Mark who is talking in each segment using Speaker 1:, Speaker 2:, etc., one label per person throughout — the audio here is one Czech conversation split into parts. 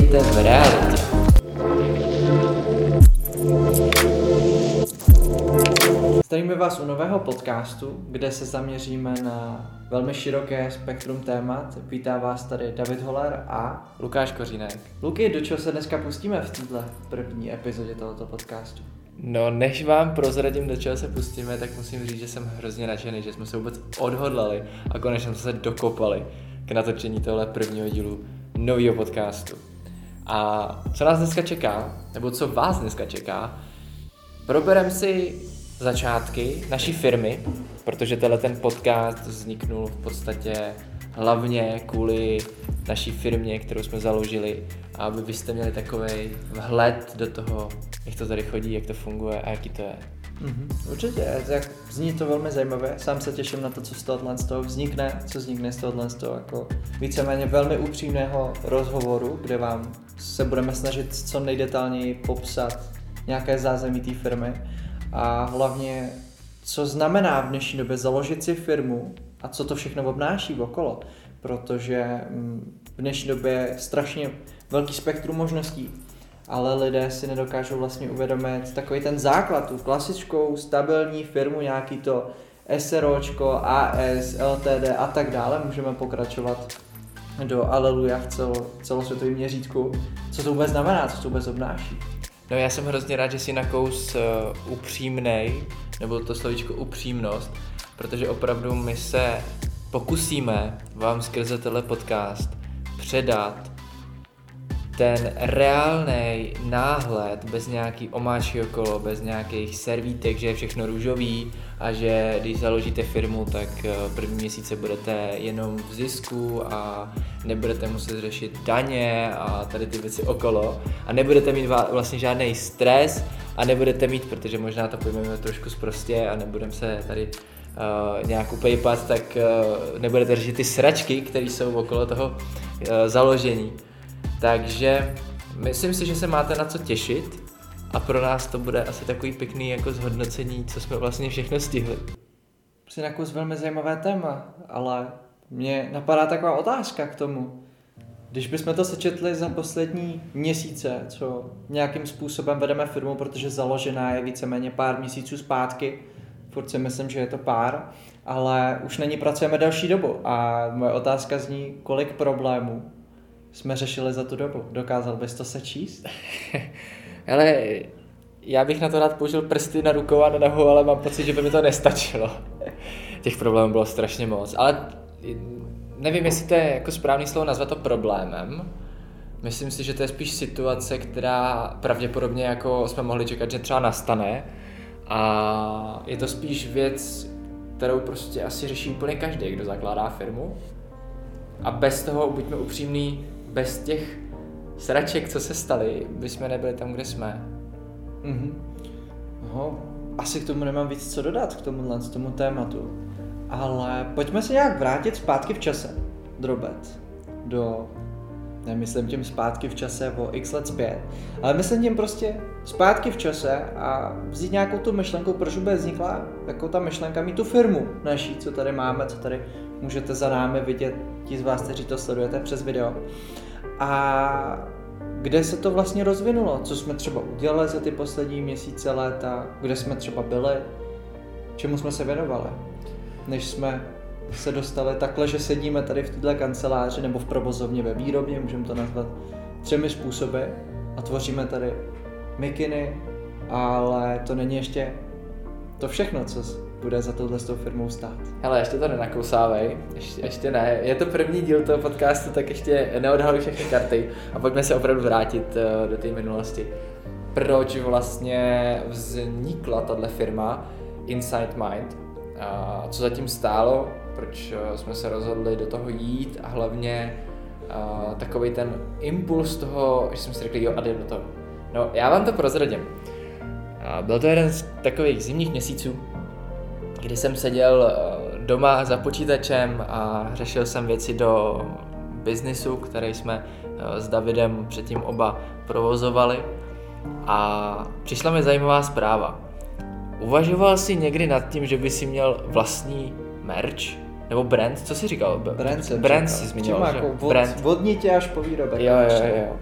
Speaker 1: vítejte v realitě. Zdravíme vás u nového podcastu, kde se zaměříme na velmi široké spektrum témat. Vítá vás tady David Holler a
Speaker 2: Lukáš Kořínek.
Speaker 1: Luky, do čeho se dneska pustíme v této první epizodě tohoto podcastu?
Speaker 2: No, než vám prozradím, do čeho se pustíme, tak musím říct, že jsem hrozně nadšený, že jsme se vůbec odhodlali a konečně jsme se dokopali k natočení tohle prvního dílu nového podcastu. A co nás dneska čeká, nebo co vás dneska čeká, probereme si začátky naší firmy, protože tenhle ten podcast vzniknul v podstatě hlavně kvůli naší firmě, kterou jsme založili, aby vy jste měli takový vhled do toho, jak to tady chodí, jak to funguje a jaký to je.
Speaker 1: Mm-hmm, určitě, tak zní to velmi zajímavé. Sám se těším na to, co z tohohle z toho vznikne, co vznikne z tohohle z toho jako víceméně velmi upřímného rozhovoru, kde vám se budeme snažit co nejdetálněji popsat nějaké zázemí té firmy. A hlavně, co znamená v dnešní době založit si firmu a co to všechno obnáší okolo, protože mm, v dnešní době je strašně velký spektrum možností, ale lidé si nedokážou vlastně uvědomit takový ten základ, tu klasickou stabilní firmu, nějaký to SROčko, AS, LTD a tak dále, můžeme pokračovat do Aleluja v celo, celosvětovém měřítku. Co to vůbec znamená, co to vůbec obnáší?
Speaker 2: No já jsem hrozně rád, že jsi nakous uh, upřímnej, nebo to slovíčko upřímnost, protože opravdu my se pokusíme vám skrze tenhle podcast předat ten reálný náhled bez nějaký omáčky okolo, bez nějakých servítek, že je všechno růžový a že když založíte firmu, tak eh, první měsíce budete jenom v zisku a nebudete muset řešit daně a tady ty věci okolo a nebudete mít vlastně žádný stres a nebudete mít, protože možná to pojmeme trošku zprostě a nebudeme se tady uh, nějak upejpat, tak uh, nebudete řešit ty sračky, které jsou okolo toho uh, založení. Takže myslím si, že se máte na co těšit a pro nás to bude asi takový pěkný jako zhodnocení, co jsme vlastně všechno stihli.
Speaker 1: Jsi nakus velmi zajímavé téma, ale mě napadá taková otázka k tomu. Když bychom to sečetli za poslední měsíce, co nějakým způsobem vedeme firmu, protože založená je víceméně pár měsíců zpátky, furt si myslím, že je to pár, ale už není pracujeme další dobu a moje otázka zní, kolik problémů jsme řešili za tu dobu. Dokázal bys to sečíst?
Speaker 2: Ale já bych na to rád použil prsty na rukou a na nohu, ale mám pocit, že by mi to nestačilo. Těch problémů bylo strašně moc. Ale nevím, jestli to je jako správný slovo nazvat to problémem. Myslím si, že to je spíš situace, která pravděpodobně jako jsme mohli čekat, že třeba nastane. A je to spíš věc, kterou prostě asi řeší úplně každý, kdo zakládá firmu. A bez toho, buďme upřímní, bez těch sraček, co se staly, bychom nebyli tam, kde jsme.
Speaker 1: Mm-hmm. No, asi k tomu nemám víc co dodat, k tomuhle, k tomu tématu. Ale pojďme se nějak vrátit zpátky v čase. Drobet. Do nemyslím tím zpátky v čase o x let zpět, ale myslím tím prostě zpátky v čase a vzít nějakou tu myšlenku, proč vůbec vznikla jako ta myšlenka mít tu firmu naší, co tady máme, co tady můžete za námi vidět, ti z vás, kteří to sledujete přes video. A kde se to vlastně rozvinulo, co jsme třeba udělali za ty poslední měsíce, léta, kde jsme třeba byli, čemu jsme se věnovali, než jsme se dostali takhle, že sedíme tady v této kanceláři nebo v provozovně ve výrobně, můžeme to nazvat třemi způsoby a tvoříme tady mikiny, ale to není ještě to všechno, co bude za tohle s tou firmou stát.
Speaker 2: Hele, ještě to nenakousávej, ještě, ještě ne. Je to první díl toho podcastu, tak ještě neodhaluj všechny karty a pojďme se opravdu vrátit uh, do té minulosti. Proč vlastně vznikla tahle firma Inside Mind? Uh, co zatím stálo? Proč uh, jsme se rozhodli do toho jít a hlavně uh, takový ten impuls toho, že jsme si řekli, jo, a do toho. No, já vám to prozradím. Uh, byl to jeden z takových zimních měsíců, kdy jsem seděl eh, doma za počítačem a řešil jsem věci do biznisu, který jsme eh, s Davidem předtím oba provozovali. A přišla mi zajímavá zpráva. Uvažoval jsi někdy nad tím, že by si měl vlastní merch? Nebo brand? Co jsi říkal?
Speaker 1: Brand
Speaker 2: jsem Brand jsi zmiňoval,
Speaker 1: že? Jako vod, brand. Vodnitě až po výrobek.
Speaker 2: Jo, jo, jo.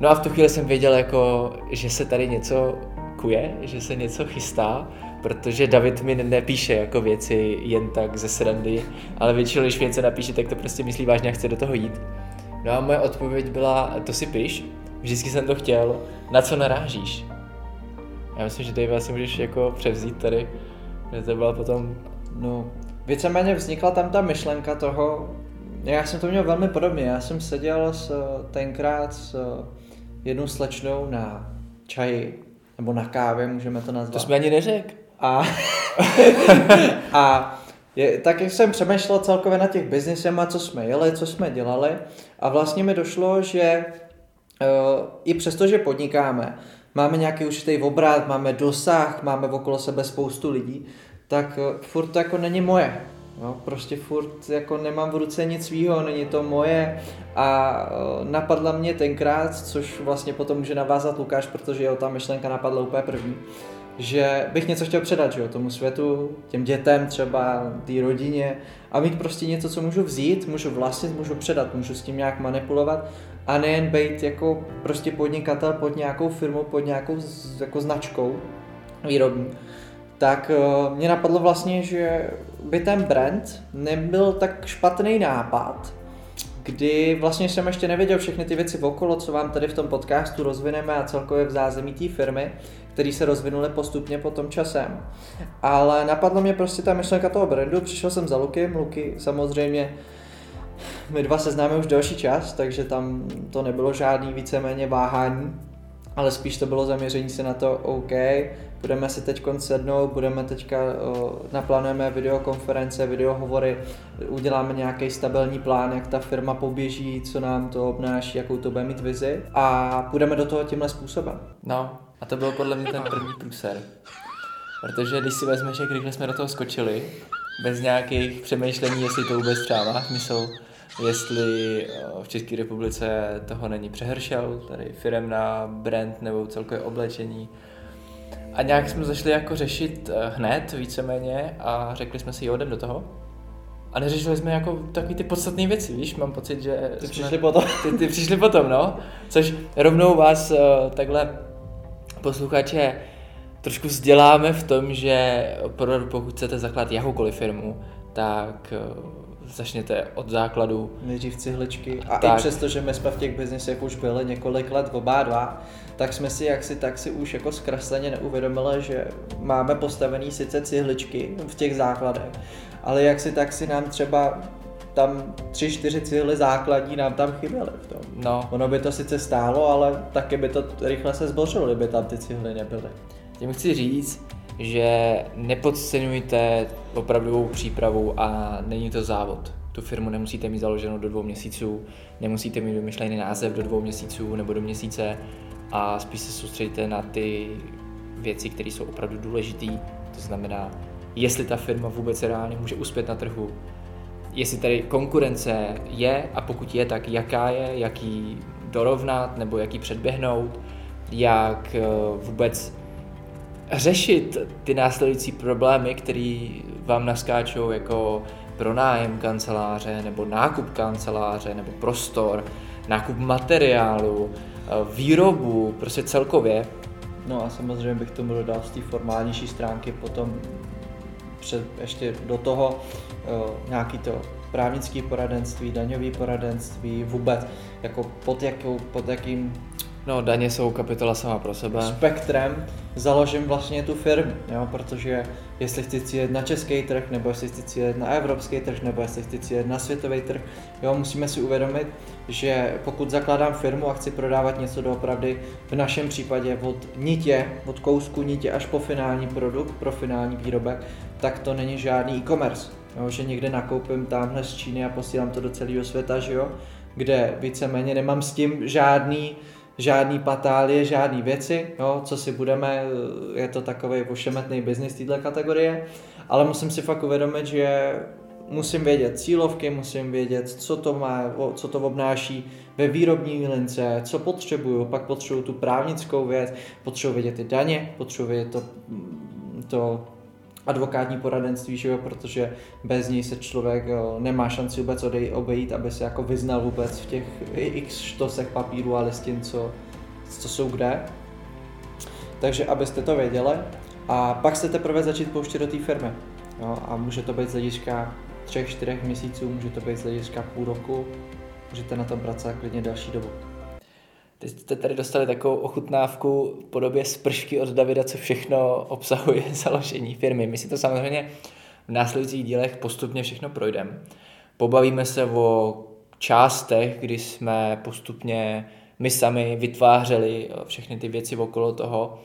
Speaker 2: No a v tu chvíli jsem věděl, jako, že se tady něco kuje, že se něco chystá, protože David mi nepíše jako věci jen tak ze srandy, ale většinou, když věci napíše, tak to prostě myslí vážně a chce do toho jít. No a moje odpověď byla, to si píš, vždycky jsem to chtěl, na co narážíš? Já myslím, že Dave asi můžeš jako převzít tady, že to byla potom...
Speaker 1: No, víceméně vznikla tam ta myšlenka toho, já jsem to měl velmi podobně, já jsem seděl s, tenkrát s jednou slečnou na čaji, nebo na kávě, můžeme to nazvat.
Speaker 2: To jsme ani neřekl.
Speaker 1: A, a je, tak jak jsem přemýšlel celkově na těch biznisema, co jsme jeli, co jsme dělali. A vlastně mi došlo, že uh, i přesto, že podnikáme, máme nějaký určitý obrat, máme dosah, máme okolo sebe spoustu lidí, tak uh, furt to jako není moje. No, prostě furt jako nemám v ruce nic svýho, není to moje. A uh, napadla mě tenkrát, což vlastně potom může navázat Lukáš, protože jeho ta myšlenka napadla úplně první, že bych něco chtěl předat, že jo, tomu světu, těm dětem třeba, té rodině. A mít prostě něco, co můžu vzít, můžu vlastnit, můžu předat, můžu s tím nějak manipulovat. A nejen být jako prostě podnikatel pod nějakou firmou, pod nějakou jako značkou výrobní. Tak uh, mě napadlo vlastně, že by ten brand nebyl tak špatný nápad, kdy vlastně jsem ještě nevěděl všechny ty věci okolo, co vám tady v tom podcastu rozvineme a celkově v zázemí té firmy, které se rozvinuly postupně po tom časem. Ale napadlo mě prostě ta myšlenka toho brandu, přišel jsem za Lukem, Luky samozřejmě my dva se známe už delší čas, takže tam to nebylo žádný víceméně váhání, ale spíš to bylo zaměření se na to, OK, budeme si teď sednout, budeme teďka, naplánujeme videokonference, videohovory, uděláme nějaký stabilní plán, jak ta firma poběží, co nám to obnáší, jakou to bude mít vizi a půjdeme do toho tímhle způsobem.
Speaker 2: No, a to byl podle mě ten první průser. Protože když si vezmeš, jak rychle jsme do toho skočili, bez nějakých přemýšlení, jestli to vůbec třeba má smysl, jestli v České republice toho není přehršel, tady firem na brand nebo celkové oblečení. A nějak jsme začali jako řešit eh, hned víceméně a řekli jsme si, jo, jdem do toho. A neřešili jsme jako takový ty podstatné věci, víš, mám pocit, že...
Speaker 1: Ty jsme, přišli potom.
Speaker 2: Ty, ty přišli potom, no. Což rovnou vás uh, takhle posluchače trošku vzděláme v tom, že pokud chcete zakládat jakoukoliv firmu, tak uh, začněte od základu.
Speaker 1: Nejdřív cihličky. A tak. i přesto, že my jsme v těch biznisech už byli několik let oba dva, tak jsme si jaksi tak si už jako zkresleně neuvědomili, že máme postavený sice cihličky v těch základech, ale jak si tak si nám třeba tam tři, čtyři cihly základní nám tam chyběly v tom.
Speaker 2: No.
Speaker 1: Ono by to sice stálo, ale taky by to rychle se zbořilo, kdyby tam ty cihly nebyly.
Speaker 2: Tím chci říct, že nepodceňujte opravdovou přípravu a není to závod. Tu firmu nemusíte mít založenou do dvou měsíců, nemusíte mít vymyšlený název do dvou měsíců nebo do měsíce a spíš se soustředíte na ty věci, které jsou opravdu důležité. To znamená, jestli ta firma vůbec reálně může uspět na trhu, jestli tady konkurence je a pokud je, tak jaká je, jaký dorovnat nebo jaký předběhnout, jak eh, vůbec řešit ty následující problémy, které vám naskáčou jako pronájem kanceláře, nebo nákup kanceláře, nebo prostor, nákup materiálu, eh, výrobu, prostě celkově.
Speaker 1: No a samozřejmě bych tomu dodal z té formálnější stránky potom před, ještě do toho uh, nějaký to právnické poradenství, daňové poradenství, vůbec jako pod, jakou, pod jakým
Speaker 2: No, daně jsou kapitola sama pro sebe.
Speaker 1: Spektrem založím vlastně tu firmu, jo, protože jestli chci cílit na český trh, nebo jestli chci cílit na evropský trh, nebo jestli chci cílit na světový trh, jo, musíme si uvědomit, že pokud zakládám firmu a chci prodávat něco doopravdy, v našem případě od nitě, od kousku nitě až po finální produkt, pro finální výrobek, tak to není žádný e-commerce, jo, že někde nakoupím tamhle z Číny a posílám to do celého světa, že jo, kde víceméně nemám s tím žádný žádný patálie, žádný věci, jo, co si budeme, je to takový ošemetný biznis této kategorie, ale musím si fakt uvědomit, že musím vědět cílovky, musím vědět, co to má, co to obnáší ve výrobní lince, co potřebuju, pak potřebuju tu právnickou věc, potřebuju vědět ty daně, potřebuju vědět to, to advokátní poradenství, že jo, protože bez něj se člověk jo, nemá šanci vůbec odej, obejít, aby se jako vyznal vůbec v těch x štosech papíru a listin, co, co jsou kde. Takže abyste to věděli. A pak se teprve začít pouštět do té firmy. Jo, a může to být z hlediska třech, čtyřech měsíců, může to být z hlediska půl roku, můžete na tom pracovat klidně další dobu.
Speaker 2: Teď jste tady dostali takovou ochutnávku v podobě spršky od Davida, co všechno obsahuje založení firmy. My si to samozřejmě v následujících dílech postupně všechno projdeme. Pobavíme se o částech, kdy jsme postupně my sami vytvářeli všechny ty věci okolo toho.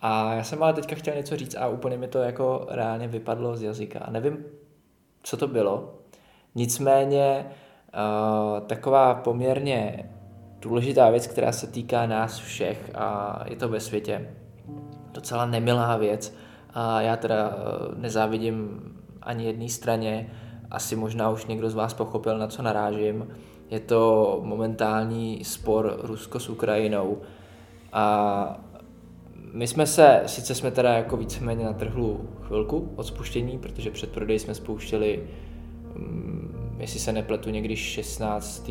Speaker 2: A já jsem ale teďka chtěl něco říct a úplně mi to jako reálně vypadlo z jazyka. A nevím, co to bylo. Nicméně uh, taková poměrně důležitá věc, která se týká nás všech a je to ve světě. Docela nemilá věc a já teda uh, nezávidím ani jedné straně, asi možná už někdo z vás pochopil, na co narážím. Je to momentální spor Rusko s Ukrajinou a my jsme se, sice jsme teda jako víceméně na trhu chvilku od spuštění, protože před prodej jsme spouštěli, um, jestli se nepletu, někdy 16.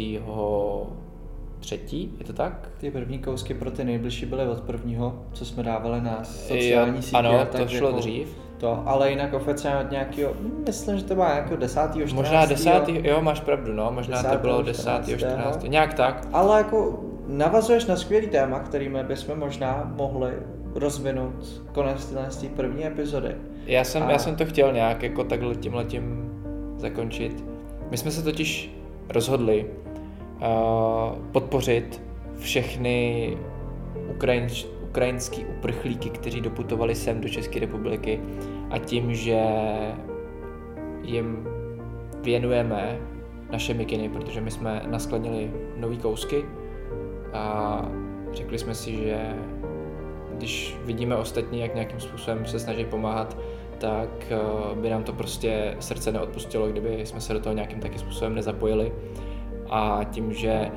Speaker 2: třetí, je to tak?
Speaker 1: Ty první kousky pro ty nejbližší byly od prvního, co jsme dávali na sociální sítě.
Speaker 2: Ano, tak to šlo jako dřív.
Speaker 1: To, ale jinak oficiálně od nějakého, myslím, že to bylo nějakého 10. 14.
Speaker 2: Možná 10. jo, máš pravdu, no, možná 10. to bylo 10. 14. Nějak tak.
Speaker 1: Ale jako navazuješ na skvělý téma, kterými bychom možná mohli rozvinout konec té první epizody.
Speaker 2: Já jsem, a... já jsem to chtěl nějak jako takhle tímhletím zakončit. My jsme se totiž rozhodli podpořit všechny ukrajinč, ukrajinský uprchlíky, kteří doputovali sem do České republiky a tím, že jim věnujeme naše mikiny, protože my jsme naskladnili nový kousky a řekli jsme si, že když vidíme ostatní, jak nějakým způsobem se snaží pomáhat, tak eh, by nám to prostě srdce neodpustilo, kdyby jsme se do toho nějakým takým způsobem nezapojili. A tím, že eh,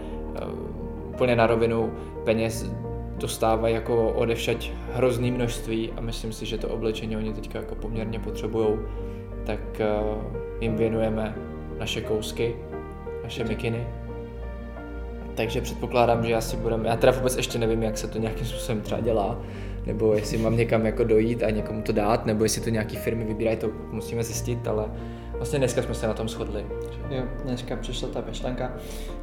Speaker 2: úplně na rovinu peněz dostávají jako odevšať hrozný množství a myslím si, že to oblečení oni teďka jako poměrně potřebují, tak eh, jim věnujeme naše kousky, naše mikiny. Takže předpokládám, že asi budeme, já teda vůbec ještě nevím, jak se to nějakým způsobem třeba dělá, nebo jestli mám někam jako dojít a někomu to dát, nebo jestli to nějaký firmy vybírají, to musíme zjistit, ale vlastně dneska jsme se na tom shodli.
Speaker 1: Jo, dneska přišla ta myšlenka.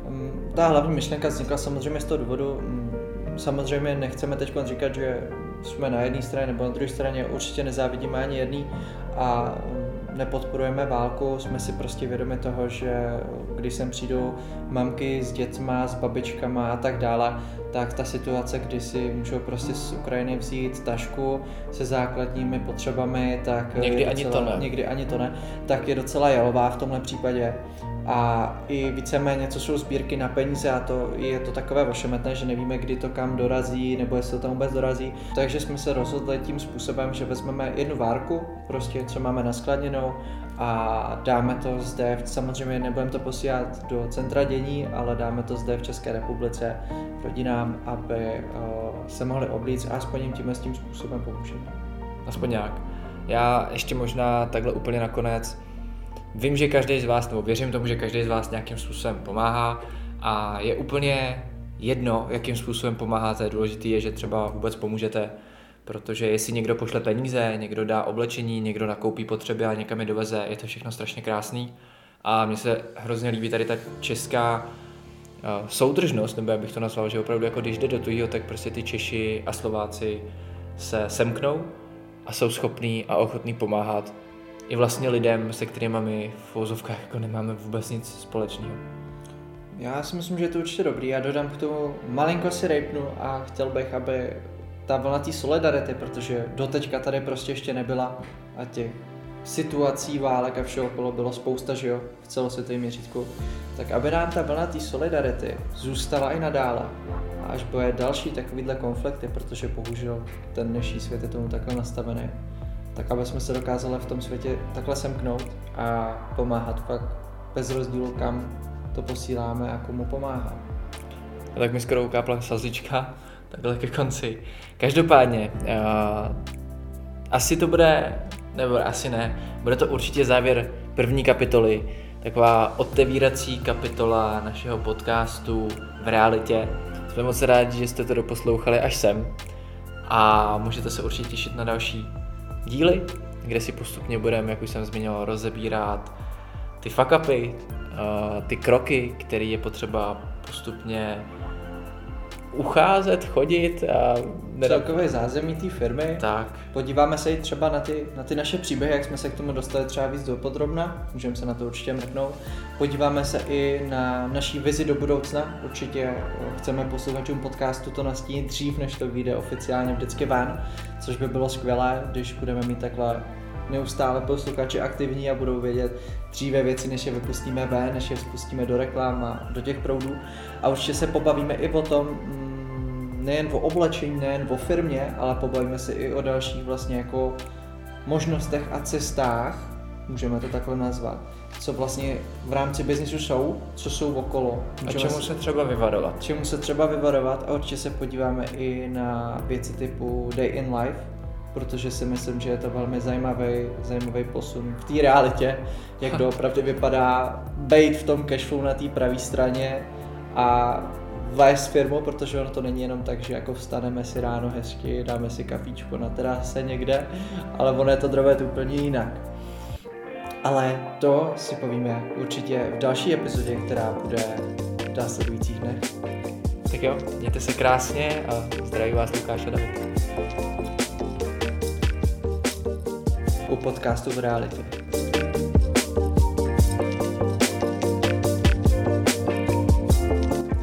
Speaker 1: Mm, ta hlavní myšlenka vznikla samozřejmě z toho důvodu, mm, samozřejmě nechceme teď říkat, že jsme na jedné straně nebo na druhé straně, určitě nezávidíme ani jedný a nepodporujeme válku, jsme si prostě vědomi toho, že když sem přijdou mamky s dětma, s babičkama a tak dále, tak ta situace, kdy si můžou prostě z Ukrajiny vzít tašku se základními potřebami, tak
Speaker 2: někdy docela, ani to ne.
Speaker 1: Někdy ani to ne, tak je docela jalová v tomhle případě. A i víceméně, co jsou sbírky na peníze a to je to takové ošemetné, že nevíme, kdy to kam dorazí, nebo jestli to tam vůbec dorazí. Takže jsme se rozhodli tím způsobem, že vezmeme jednu várku, prostě co máme naskladněnou a dáme to zde, samozřejmě nebudeme to posílat do centra dění, ale dáme to zde v České republice rodinám, aby uh, se mohli oblíct a aspoň jim tímhle s tím způsobem pomůžeme.
Speaker 2: Aspoň nějak. Já ještě možná takhle úplně nakonec Vím, že každý z vás, nebo věřím tomu, že každý z vás nějakým způsobem pomáhá a je úplně jedno, jakým způsobem pomáháte. Důležité je, že třeba vůbec pomůžete, protože jestli někdo pošle peníze, někdo dá oblečení, někdo nakoupí potřeby a někam je doveze, je to všechno strašně krásný. A mně se hrozně líbí tady ta česká uh, soudržnost, nebo já bych to nazval, že opravdu jako když jde do tujího, tak prostě ty Češi a Slováci se semknou a jsou schopní a ochotní pomáhat i vlastně lidem, se kterými my v vozovkách jako nemáme vůbec nic společného.
Speaker 1: Já si myslím, že je to určitě dobrý. Já dodám k tomu, malinko si rejpnu a chtěl bych, aby ta vlna té solidarity, protože doteďka tady prostě ještě nebyla a těch situací, válek a všeho okolo bylo spousta, že jo, v celosvětovém měřítku, tak aby nám ta vlna té solidarity zůstala i nadále. A až bude další takovýhle konflikty, protože bohužel ten dnešní svět je tomu takhle nastavený, tak aby jsme se dokázali v tom světě takhle semknout a pomáhat fakt bez rozdílu, kam to posíláme a komu pomáhá.
Speaker 2: Tak mi skoro ukápla sazička, takhle ke konci. Každopádně, uh, asi to bude, nebo asi ne, bude to určitě závěr první kapitoly, taková otevírací kapitola našeho podcastu v realitě. Jsme moc rádi, že jste to doposlouchali až sem a můžete se určitě těšit na další díly, kde si postupně budeme, jak už jsem zmiňoval, rozebírat ty fuck upy, uh, ty kroky, které je potřeba postupně ucházet, chodit a...
Speaker 1: Celkové zázemí té firmy.
Speaker 2: Tak.
Speaker 1: Podíváme se i třeba na ty, na ty naše příběhy, jak jsme se k tomu dostali třeba víc do podrobna, můžeme se na to určitě mrknout. Podíváme se i na naší vizi do budoucna, určitě eh, chceme posluchačům podcastu to nastínit dřív, než to vyjde oficiálně vždycky ven, což by bylo skvělé, když budeme mít takhle neustále posluchači aktivní a budou vědět dříve věci, než je vypustíme ven, než je spustíme do reklam a do těch proudů. A určitě se pobavíme i o tom, mm, nejen o oblečení, nejen o firmě, ale pobavíme se i o dalších vlastně jako možnostech a cestách, můžeme to takhle nazvat, co vlastně v rámci biznisu jsou, co jsou okolo.
Speaker 2: Můžeme a čemu se třeba vyvarovat.
Speaker 1: Čemu se třeba vyvarovat a určitě se podíváme i na věci typu Day in Life, protože si myslím, že je to velmi zajímavý, zajímavý posun v té realitě, jak opravdu vypadá být v tom cashflow na té pravé straně a vést firmu, protože ono to není jenom tak, že jako vstaneme si ráno hezky, dáme si kafíčko na terase někde, ale ono je to drobet úplně jinak. Ale to si povíme určitě v další epizodě, která bude v následujících dnech.
Speaker 2: Tak jo, mějte se krásně a zdraví vás Lukáš a David
Speaker 1: u podcastu v realitě.